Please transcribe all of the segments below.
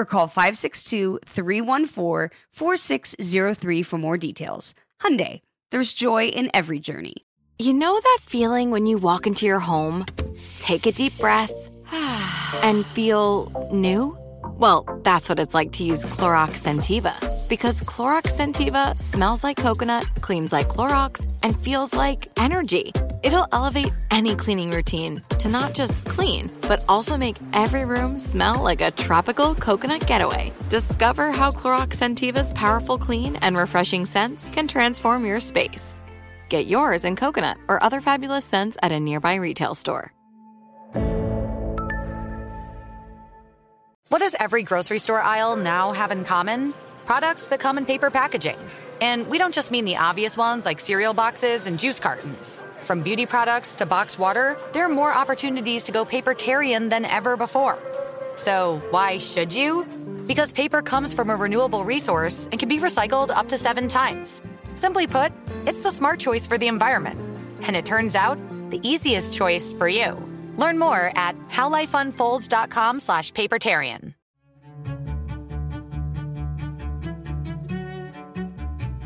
or call 562-314-4603 for more details. Hyundai, there's joy in every journey. You know that feeling when you walk into your home, take a deep breath, and feel new? Well, that's what it's like to use Clorox Scentiva because Clorox Scentiva smells like coconut, cleans like Clorox, and feels like energy. It'll elevate any cleaning routine to not just clean, but also make every room smell like a tropical coconut getaway. Discover how Clorox Scentiva's powerful clean and refreshing scents can transform your space. Get yours in coconut or other fabulous scents at a nearby retail store. What does every grocery store aisle now have in common? Products that come in paper packaging. And we don't just mean the obvious ones like cereal boxes and juice cartons. From beauty products to boxed water, there are more opportunities to go papertarian than ever before. So, why should you? Because paper comes from a renewable resource and can be recycled up to seven times. Simply put, it's the smart choice for the environment. And it turns out, the easiest choice for you. Learn more at howlifeunfolds.com slash papertarian.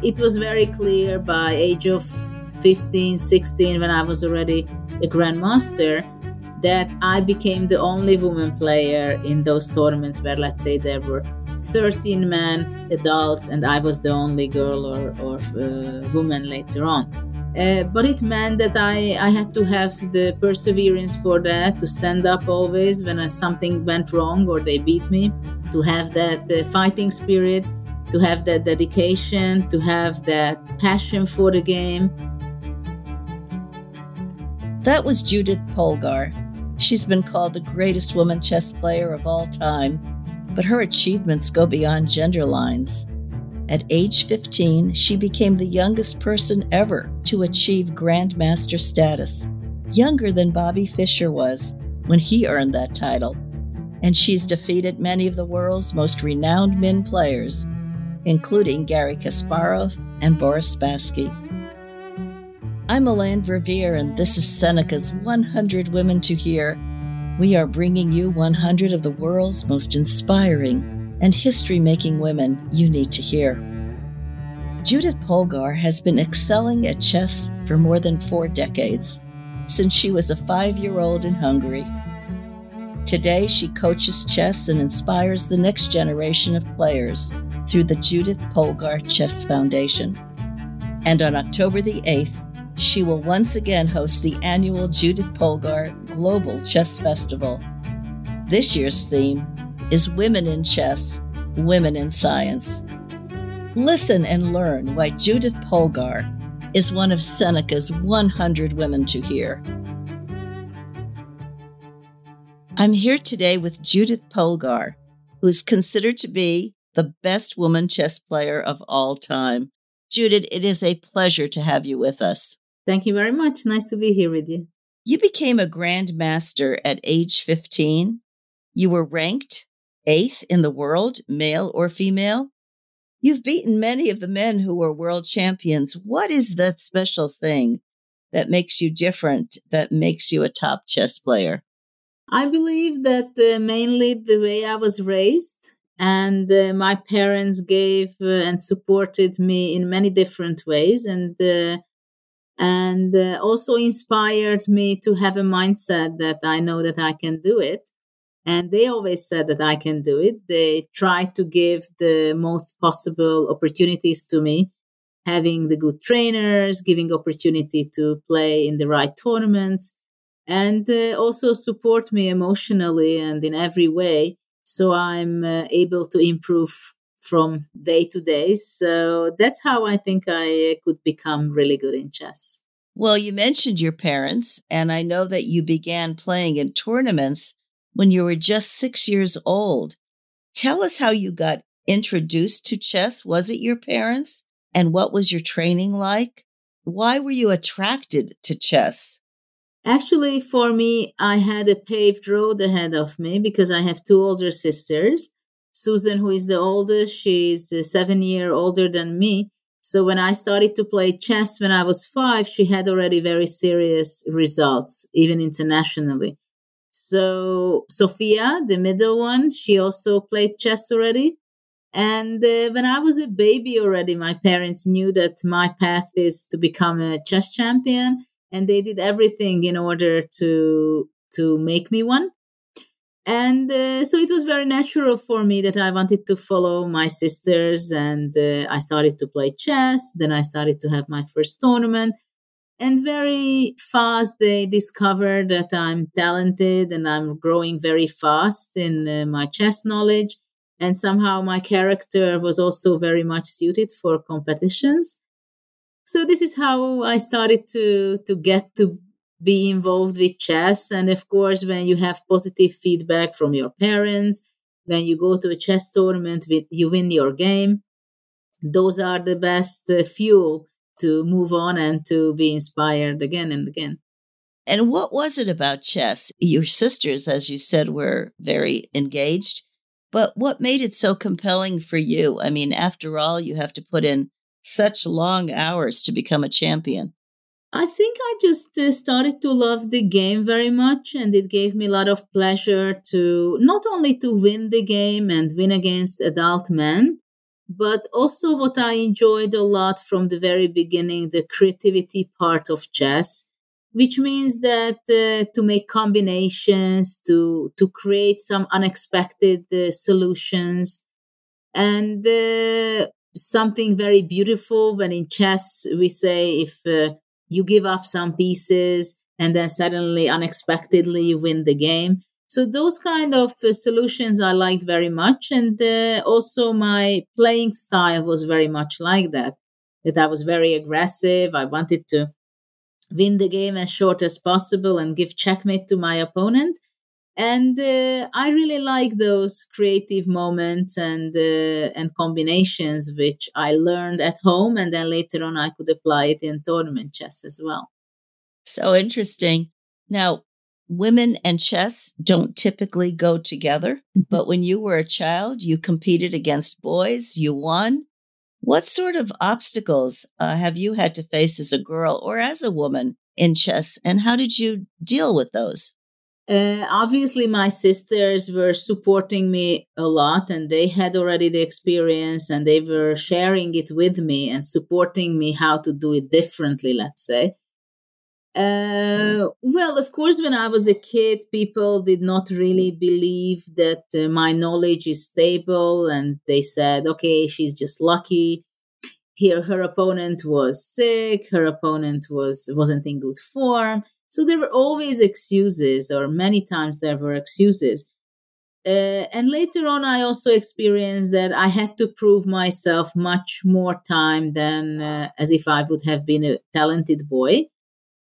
It was very clear by age of 15, 16, when I was already a grandmaster, that I became the only woman player in those tournaments where, let's say, there were 13 men, adults, and I was the only girl or, or uh, woman later on. Uh, but it meant that I, I had to have the perseverance for that, to stand up always when uh, something went wrong or they beat me, to have that uh, fighting spirit, to have that dedication, to have that passion for the game. That was Judith Polgar. She's been called the greatest woman chess player of all time, but her achievements go beyond gender lines. At age 15, she became the youngest person ever to achieve Grandmaster status, younger than Bobby Fischer was when he earned that title. And she's defeated many of the world's most renowned men players, including Garry Kasparov and Boris Spassky. I'm Melanne Verveer, and this is Seneca's 100 Women to Hear. We are bringing you 100 of the world's most inspiring and history making women you need to hear. Judith Polgar has been excelling at chess for more than four decades, since she was a five year old in Hungary. Today, she coaches chess and inspires the next generation of players through the Judith Polgar Chess Foundation. And on October the 8th, she will once again host the annual Judith Polgar Global Chess Festival. This year's theme is Women in Chess, Women in Science. Listen and learn why Judith Polgar is one of Seneca's 100 women to hear. I'm here today with Judith Polgar, who is considered to be the best woman chess player of all time. Judith, it is a pleasure to have you with us. Thank you very much. Nice to be here with you. You became a grandmaster at age 15. You were ranked eighth in the world, male or female. You've beaten many of the men who were world champions. What is that special thing that makes you different, that makes you a top chess player? I believe that uh, mainly the way I was raised and uh, my parents gave uh, and supported me in many different ways and uh, and uh, also inspired me to have a mindset that I know that I can do it and they always said that I can do it. They tried to give the most possible opportunities to me, having the good trainers, giving opportunity to play in the right tournaments, and uh, also support me emotionally and in every way. So I'm uh, able to improve from day to day. So that's how I think I could become really good in chess. Well, you mentioned your parents, and I know that you began playing in tournaments when you were just six years old. Tell us how you got introduced to chess. Was it your parents? And what was your training like? Why were you attracted to chess? Actually, for me, I had a paved road ahead of me because I have two older sisters. Susan, who is the oldest, she's uh, seven year older than me. So when I started to play chess when I was five, she had already very serious results, even internationally. So Sofia, the middle one, she also played chess already. And uh, when I was a baby already, my parents knew that my path is to become a chess champion, and they did everything in order to to make me one. And uh, so it was very natural for me that I wanted to follow my sisters, and uh, I started to play chess. Then I started to have my first tournament. And very fast, they discovered that I'm talented and I'm growing very fast in uh, my chess knowledge. And somehow my character was also very much suited for competitions. So this is how I started to, to get to be involved with chess. And of course, when you have positive feedback from your parents, when you go to a chess tournament, with, you win your game. Those are the best uh, fuel to move on and to be inspired again and again. And what was it about chess? Your sisters, as you said, were very engaged. But what made it so compelling for you? I mean, after all, you have to put in such long hours to become a champion. I think I just uh, started to love the game very much, and it gave me a lot of pleasure to not only to win the game and win against adult men, but also what I enjoyed a lot from the very beginning the creativity part of chess, which means that uh, to make combinations, to, to create some unexpected uh, solutions, and uh, something very beautiful when in chess we say if uh, you give up some pieces and then suddenly unexpectedly you win the game so those kind of uh, solutions I liked very much, and uh, also my playing style was very much like that. That I was very aggressive. I wanted to win the game as short as possible and give checkmate to my opponent. And uh, I really like those creative moments and uh, and combinations which I learned at home, and then later on I could apply it in tournament chess as well. So interesting. Now, women and chess don't typically go together, mm-hmm. but when you were a child, you competed against boys, you won. What sort of obstacles uh, have you had to face as a girl or as a woman in chess, and how did you deal with those? Uh, obviously, my sisters were supporting me a lot, and they had already the experience, and they were sharing it with me and supporting me how to do it differently, let's say. Uh, well, of course, when I was a kid, people did not really believe that uh, my knowledge is stable, and they said, "Okay, she's just lucky." Here, her opponent was sick. Her opponent was wasn't in good form. So there were always excuses, or many times there were excuses. Uh, and later on, I also experienced that I had to prove myself much more time than uh, as if I would have been a talented boy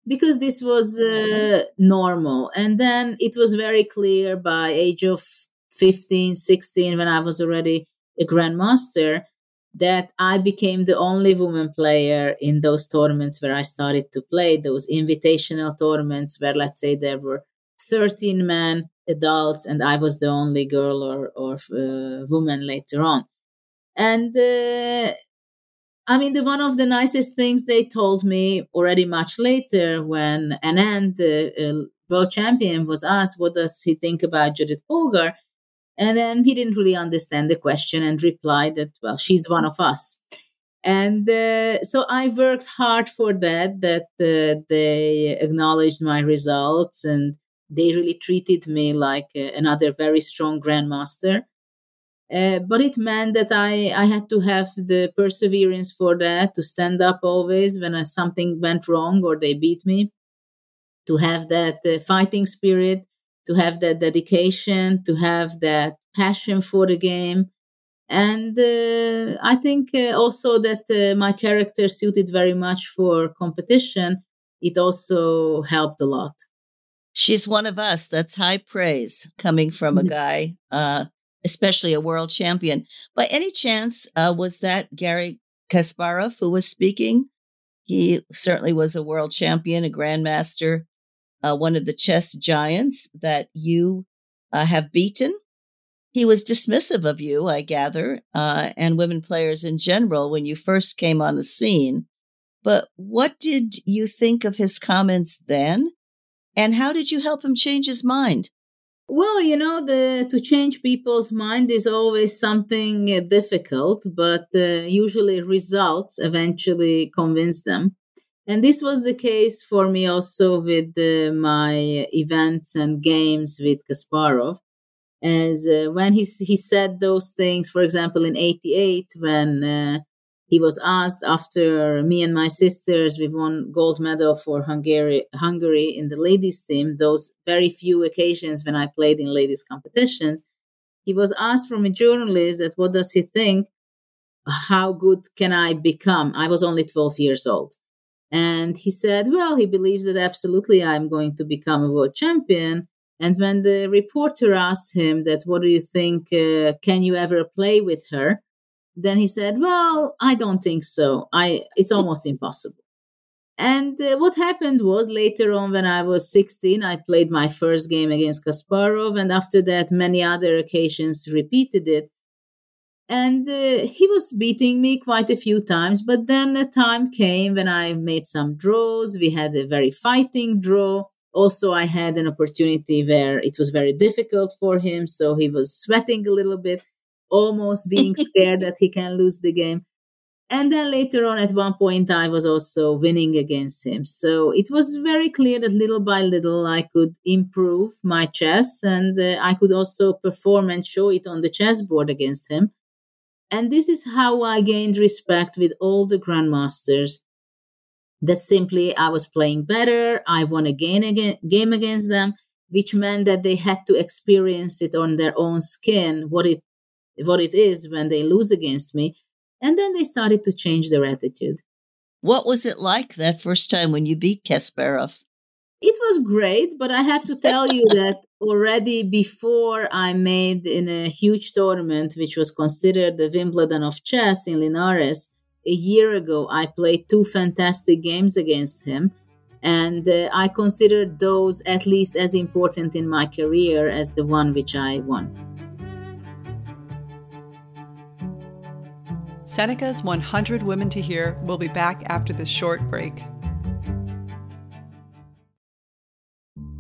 because this was uh, normal and then it was very clear by age of 15 16 when i was already a grandmaster that i became the only woman player in those tournaments where i started to play those invitational tournaments where let's say there were 13 men adults and i was the only girl or, or uh, woman later on and uh, I mean, the one of the nicest things they told me already much later when Anand, the uh, world champion, was asked, What does he think about Judith Polgar? And then he didn't really understand the question and replied that, Well, she's one of us. And uh, so I worked hard for that, that uh, they acknowledged my results and they really treated me like uh, another very strong grandmaster. Uh, but it meant that I, I had to have the perseverance for that, to stand up always when uh, something went wrong or they beat me, to have that uh, fighting spirit, to have that dedication, to have that passion for the game. And uh, I think uh, also that my character suited very much for competition, it also helped a lot. She's one of us. That's high praise coming from a mm-hmm. guy, uh, especially a world champion. By any chance, uh, was that Garry Kasparov who was speaking? He certainly was a world champion, a grandmaster, uh, one of the chess giants that you uh, have beaten. He was dismissive of you, I gather, uh, and women players in general when you first came on the scene. But what did you think of his comments then? And how did you help him change his mind? Well, you know, the to change people's mind is always something uh, difficult, but uh, usually results eventually convince them. And this was the case for me also with uh, my events and games with Kasparov. As uh, when he, he said those things, for example, in 88, when uh, he was asked after me and my sisters, we won gold medal for Hungary, Hungary in the ladies team, those very few occasions when I played in ladies competitions. He was asked from a journalist that what does he think? How good can I become? I was only 12 years old. And he said, well, he believes that absolutely I'm going to become a world champion. And when the reporter asked him that, what do you think? Uh, can you ever play with her? Then he said, well, I don't think so. I, it's almost impossible. And uh, what happened was later on, when I was 16, I played my first game against Kasparov. And after that, many other occasions repeated it. And uh, he was beating me quite a few times. But then a time came when I made some draws. We had a very fighting draw. Also, I had an opportunity where it was very difficult for him. So he was sweating a little bit, almost being scared that he can lose the game. And then later on, at one point, I was also winning against him. So it was very clear that little by little, I could improve my chess and uh, I could also perform and show it on the chessboard against him. And this is how I gained respect with all the grandmasters. That simply I was playing better, I won a game, again, game against them, which meant that they had to experience it on their own skin, what it what it is when they lose against me. And then they started to change their attitude. What was it like that first time when you beat Kasparov? It was great, but I have to tell you that already before I made in a huge tournament, which was considered the Wimbledon of chess in Linares, a year ago, I played two fantastic games against him. And uh, I considered those at least as important in my career as the one which I won. Seneca's 100 Women to Hear will be back after this short break.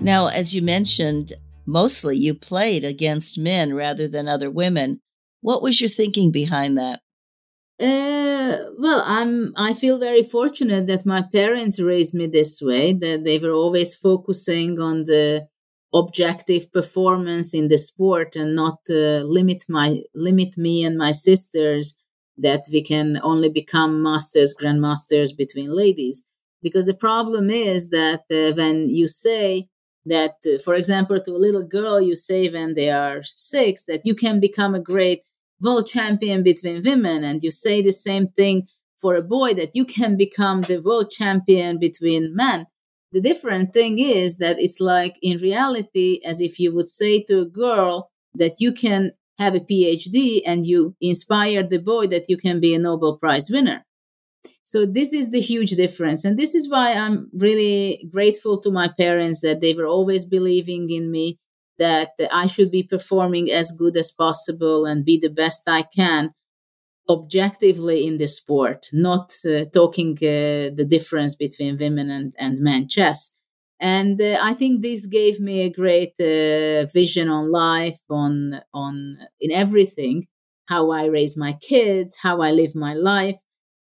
Now, as you mentioned, mostly you played against men rather than other women. What was your thinking behind that? Uh, well, I'm. I feel very fortunate that my parents raised me this way. That they were always focusing on the objective performance in the sport and not uh, limit my limit me and my sisters that we can only become masters, grandmasters between ladies. Because the problem is that uh, when you say that, uh, for example, to a little girl, you say when they are six that you can become a great world champion between women and you say the same thing for a boy that you can become the world champion between men. The different thing is that it's like in reality as if you would say to a girl that you can have a phd and you inspire the boy that you can be a nobel prize winner so this is the huge difference and this is why i'm really grateful to my parents that they were always believing in me that I should be performing as good as possible and be the best I can objectively in the sport, not uh, talking uh, the difference between women and, and men chess. And uh, I think this gave me a great uh, vision on life, on on in everything, how I raise my kids, how I live my life,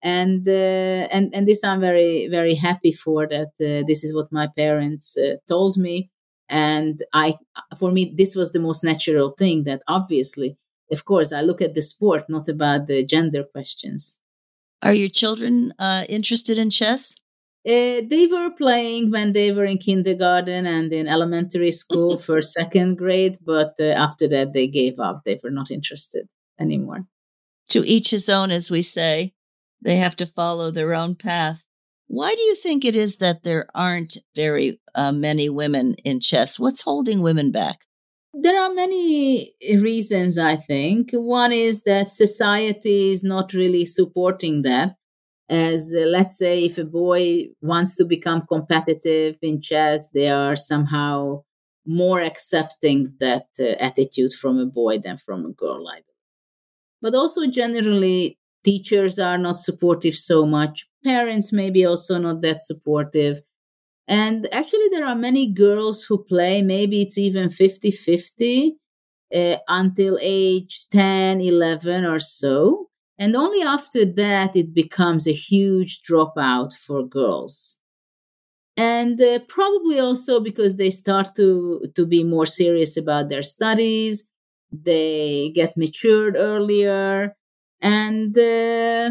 and uh, and and this I'm very very happy for that. Uh, this is what my parents told me, and i for me this was the most natural thing that obviously of course i look at the sport not about the gender questions. Are your children uh, interested in chess? Uh, they were playing when they were in kindergarten and in elementary school for second grade but uh, after that they gave up. They were not interested anymore. To each his own as we say they have to follow their own path why do you think it is that there aren't very uh, many women in chess? What's holding women back? There are many reasons, I think. One is that society is not really supporting that. As uh, let's say, if a boy wants to become competitive in chess, they are somehow more accepting that uh, attitude from a boy than from a girl, I believe. But also, generally, teachers are not supportive so much. Parents maybe also not that supportive. And actually there are many girls who play. Maybe it's even 50-50 uh, until age 10 11 or so. And only after that it becomes a huge dropout for girls. And uh, probably also because they start to to be more serious about their studies. They get matured earlier and uh,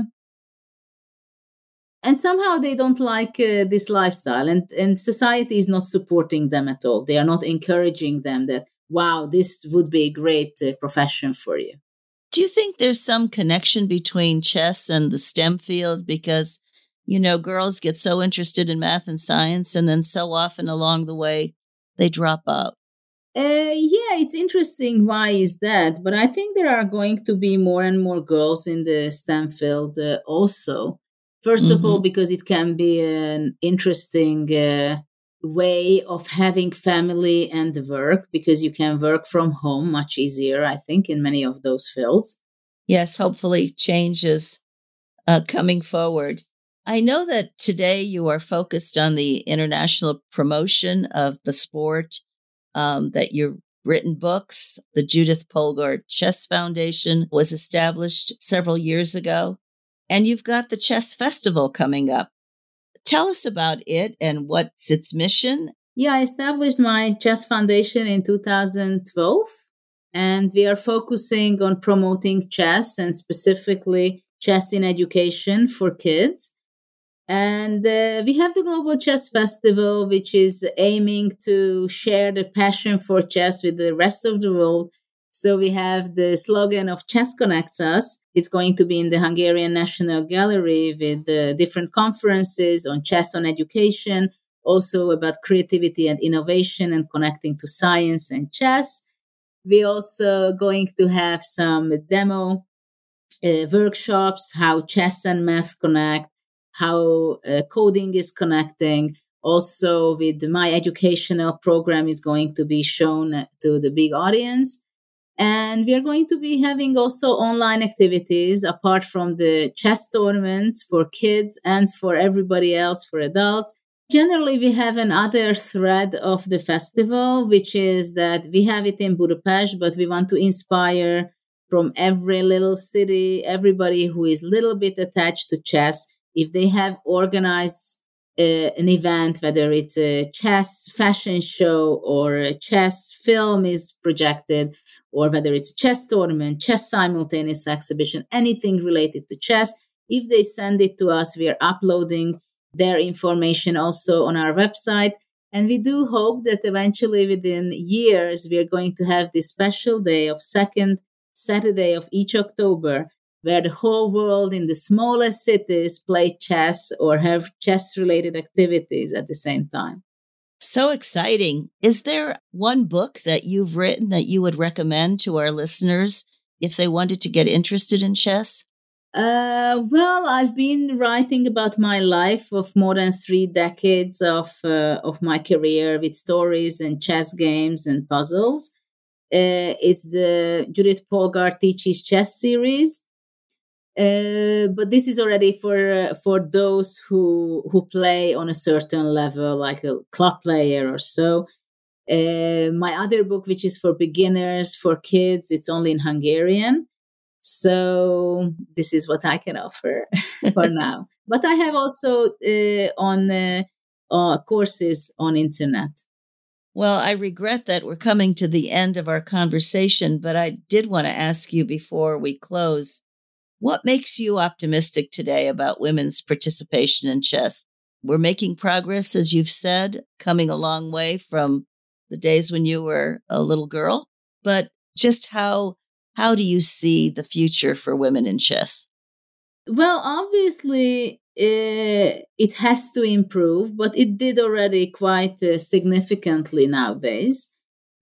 and somehow they don't like uh, this lifestyle. And and society is not supporting them at all. They are not encouraging them that wow this would be a great uh, profession for you. Do you think there's some connection between chess and the stem field? Because you know girls get so interested in math and science and then so often along the way they drop out uh, yeah, it's interesting. Why is that? But I think there are going to be more and more girls in the STEM field uh, also. 1st mm-hmm. of all, mm-hmm. because it can be an interesting uh, way of having family and work, because you can work from home much easier, I think, in many of those fields. Yes, hopefully, changes uh, coming forward. I know that today you are focused on the international promotion of the sport um, that you've written books. The Judith Polgar Chess Foundation was established several years ago. And you've got the Chess Festival coming up. Tell us about it and what's its mission. Yeah, I established my Chess Foundation in 2012, and we are focusing on promoting chess and specifically chess in education for kids. And uh, we have the Global Chess Festival, which is aiming to share the passion for chess with the rest of the world. So we have the slogan of Chess Connects Us. It's going to be in the Hungarian National Gallery with uh, different conferences on chess on education, also about creativity and innovation and connecting to science and chess. We're also going to have some demo uh, workshops, how chess and math connect how uh, coding is connecting. Also, with my educational program is going to be shown to the big audience. And we are going to be having also online activities apart from the chess tournament for kids and for everybody else, for adults. Generally, we have another thread of the festival, which is that we have it in Budapest, but we want to inspire from every little city, everybody who is little bit attached to chess, if they have organized uh, an event, whether it's a chess fashion show or a chess film is projected, or whether it's a chess tournament, chess simultaneous exhibition, anything related to chess, if they send it to us, we are uploading their information also on our website. And we do hope that eventually within years, we are going to have this special day of second Saturday of each October where the whole world in the smallest cities play chess or have chess related activities at the same time. So exciting. Is there one book that you've written that you would recommend to our listeners if they wanted to get interested in chess? Uh, well, I've been writing about my life of more than three decades of uh, of my career with stories and chess games and puzzles. Uh, it's the Judith Polgar teaches chess series, uh, but this is already for uh, for those who who play on a certain level, like a club player or so. Uh, my other book, which is for beginners, for kids, it's only in Hungarian. So this is what I can offer for now. But I have also uh, on uh, courses on internet. Well, I regret that we're coming to the end of our conversation, but I did want to ask you before we close what makes you optimistic today about women's participation in chess? We're making progress, as you've said, coming a long way from the days when you were a little girl. But just how how do you see the future for women in chess? Well, obviously, uh, it has to improve, but it did already quite uh, significantly nowadays.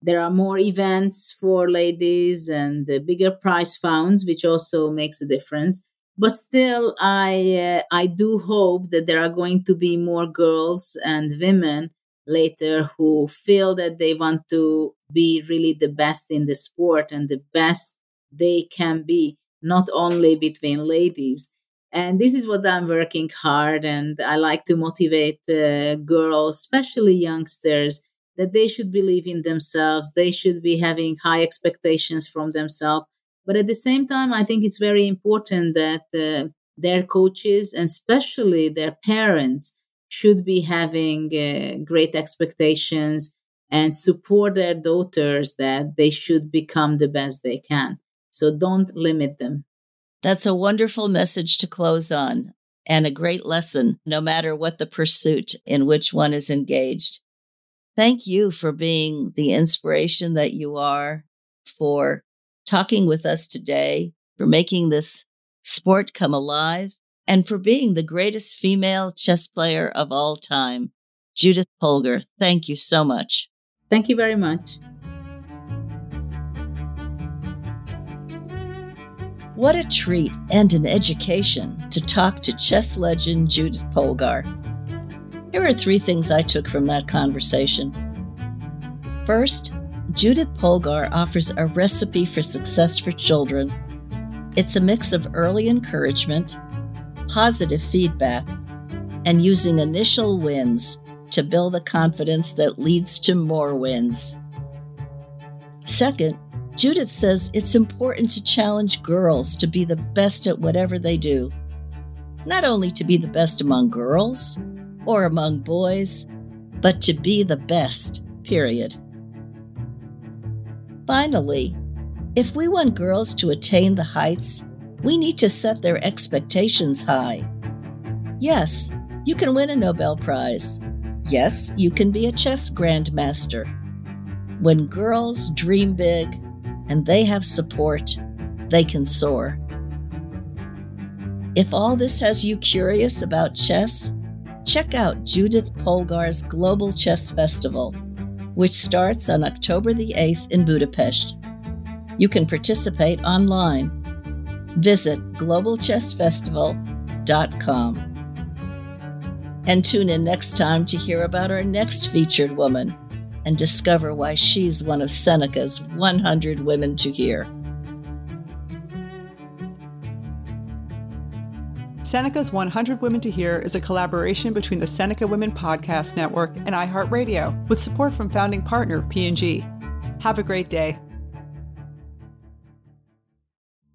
There are more events for ladies and the bigger prize funds, which also makes a difference. But still, I uh, I do hope that there are going to be more girls and women later who feel that they want to be really the best in the sport and the best they can be, not only between ladies. And this is what I'm working hard, and I like to motivate uh, girls, especially youngsters, that they should believe in themselves. They should be having high expectations from themselves. But at the same time, I think it's very important that uh, their coaches and especially their parents should be having uh, great expectations and support their daughters that they should become the best they can. So don't limit them. That's a wonderful message to close on and a great lesson, no matter what the pursuit in which one is engaged. Thank you for being the inspiration that you are, for talking with us today, for making this sport come alive, and for being the greatest female chess player of all time. Judith Polgar, thank you so much. Thank you very much. What a treat and an education to talk to chess legend Judith Polgar. Here are three things I took from that conversation. First, Judith Polgar offers a recipe for success for children. It's a mix of early encouragement, positive feedback, and using initial wins to build a confidence that leads to more wins. Second, Judith says it's important to challenge girls to be the best at whatever they do. Not only to be the best among girls, or among boys, but to be the best, period. Finally, if we want girls to attain the heights, we need to set their expectations high. Yes, you can win a Nobel Prize. Yes, you can be a chess grandmaster. When girls dream big and they have support, they can soar. If all this has you curious about chess, check out Judith Polgar's Global Chess Festival, which starts on October the 8th in Budapest. You can participate online. Visit globalchessfestival.com. And tune in next time to hear about our next featured woman and discover why she's one of Seneca's 100 women to hear. Seneca's 100 Women to Hear is a collaboration between the Seneca Women Podcast Network and iHeartRadio with support from founding partner P&G. Have a great day.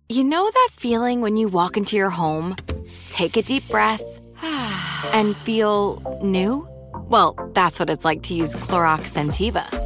You know that feeling when you walk into your home, take a deep breath, and feel new? Well, that's what it's like to use Clorox Scentiva.